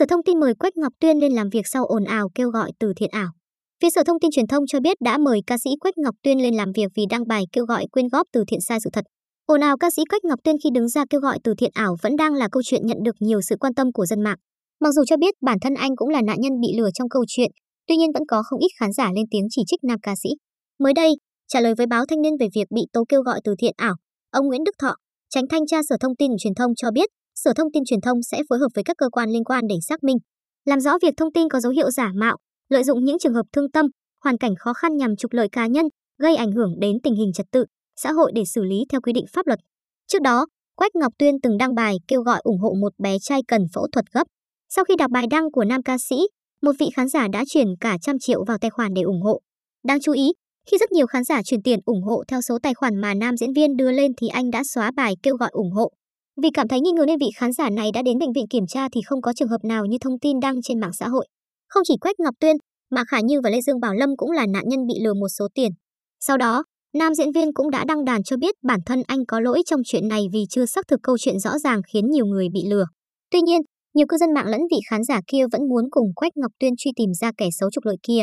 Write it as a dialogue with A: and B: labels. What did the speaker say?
A: Sở Thông tin mời Quách Ngọc Tuyên lên làm việc sau ồn ào kêu gọi từ thiện ảo. Phía Sở Thông tin Truyền thông cho biết đã mời ca sĩ Quách Ngọc Tuyên lên làm việc vì đăng bài kêu gọi quyên góp từ thiện sai sự thật. Ồn ào ca sĩ Quách Ngọc Tuyên khi đứng ra kêu gọi từ thiện ảo vẫn đang là câu chuyện nhận được nhiều sự quan tâm của dân mạng. Mặc dù cho biết bản thân anh cũng là nạn nhân bị lừa trong câu chuyện, tuy nhiên vẫn có không ít khán giả lên tiếng chỉ trích nam ca sĩ. Mới đây, trả lời với báo Thanh niên về việc bị tố kêu gọi từ thiện ảo, ông Nguyễn Đức Thọ, tránh thanh tra Sở Thông tin Truyền thông cho biết, Sở Thông tin Truyền thông sẽ phối hợp với các cơ quan liên quan để xác minh, làm rõ việc thông tin có dấu hiệu giả mạo, lợi dụng những trường hợp thương tâm, hoàn cảnh khó khăn nhằm trục lợi cá nhân, gây ảnh hưởng đến tình hình trật tự xã hội để xử lý theo quy định pháp luật. Trước đó, Quách Ngọc Tuyên từng đăng bài kêu gọi ủng hộ một bé trai cần phẫu thuật gấp. Sau khi đọc bài đăng của nam ca sĩ, một vị khán giả đã chuyển cả trăm triệu vào tài khoản để ủng hộ. Đáng chú ý, khi rất nhiều khán giả chuyển tiền ủng hộ theo số tài khoản mà nam diễn viên đưa lên thì anh đã xóa bài kêu gọi ủng hộ. Vì cảm thấy nghi ngờ nên vị khán giả này đã đến bệnh viện kiểm tra thì không có trường hợp nào như thông tin đăng trên mạng xã hội. Không chỉ Quách Ngọc Tuyên, mà Khả Như và Lê Dương Bảo Lâm cũng là nạn nhân bị lừa một số tiền. Sau đó, nam diễn viên cũng đã đăng đàn cho biết bản thân anh có lỗi trong chuyện này vì chưa xác thực câu chuyện rõ ràng khiến nhiều người bị lừa. Tuy nhiên, nhiều cư dân mạng lẫn vị khán giả kia vẫn muốn cùng Quách Ngọc Tuyên truy tìm ra kẻ xấu trục lợi kia.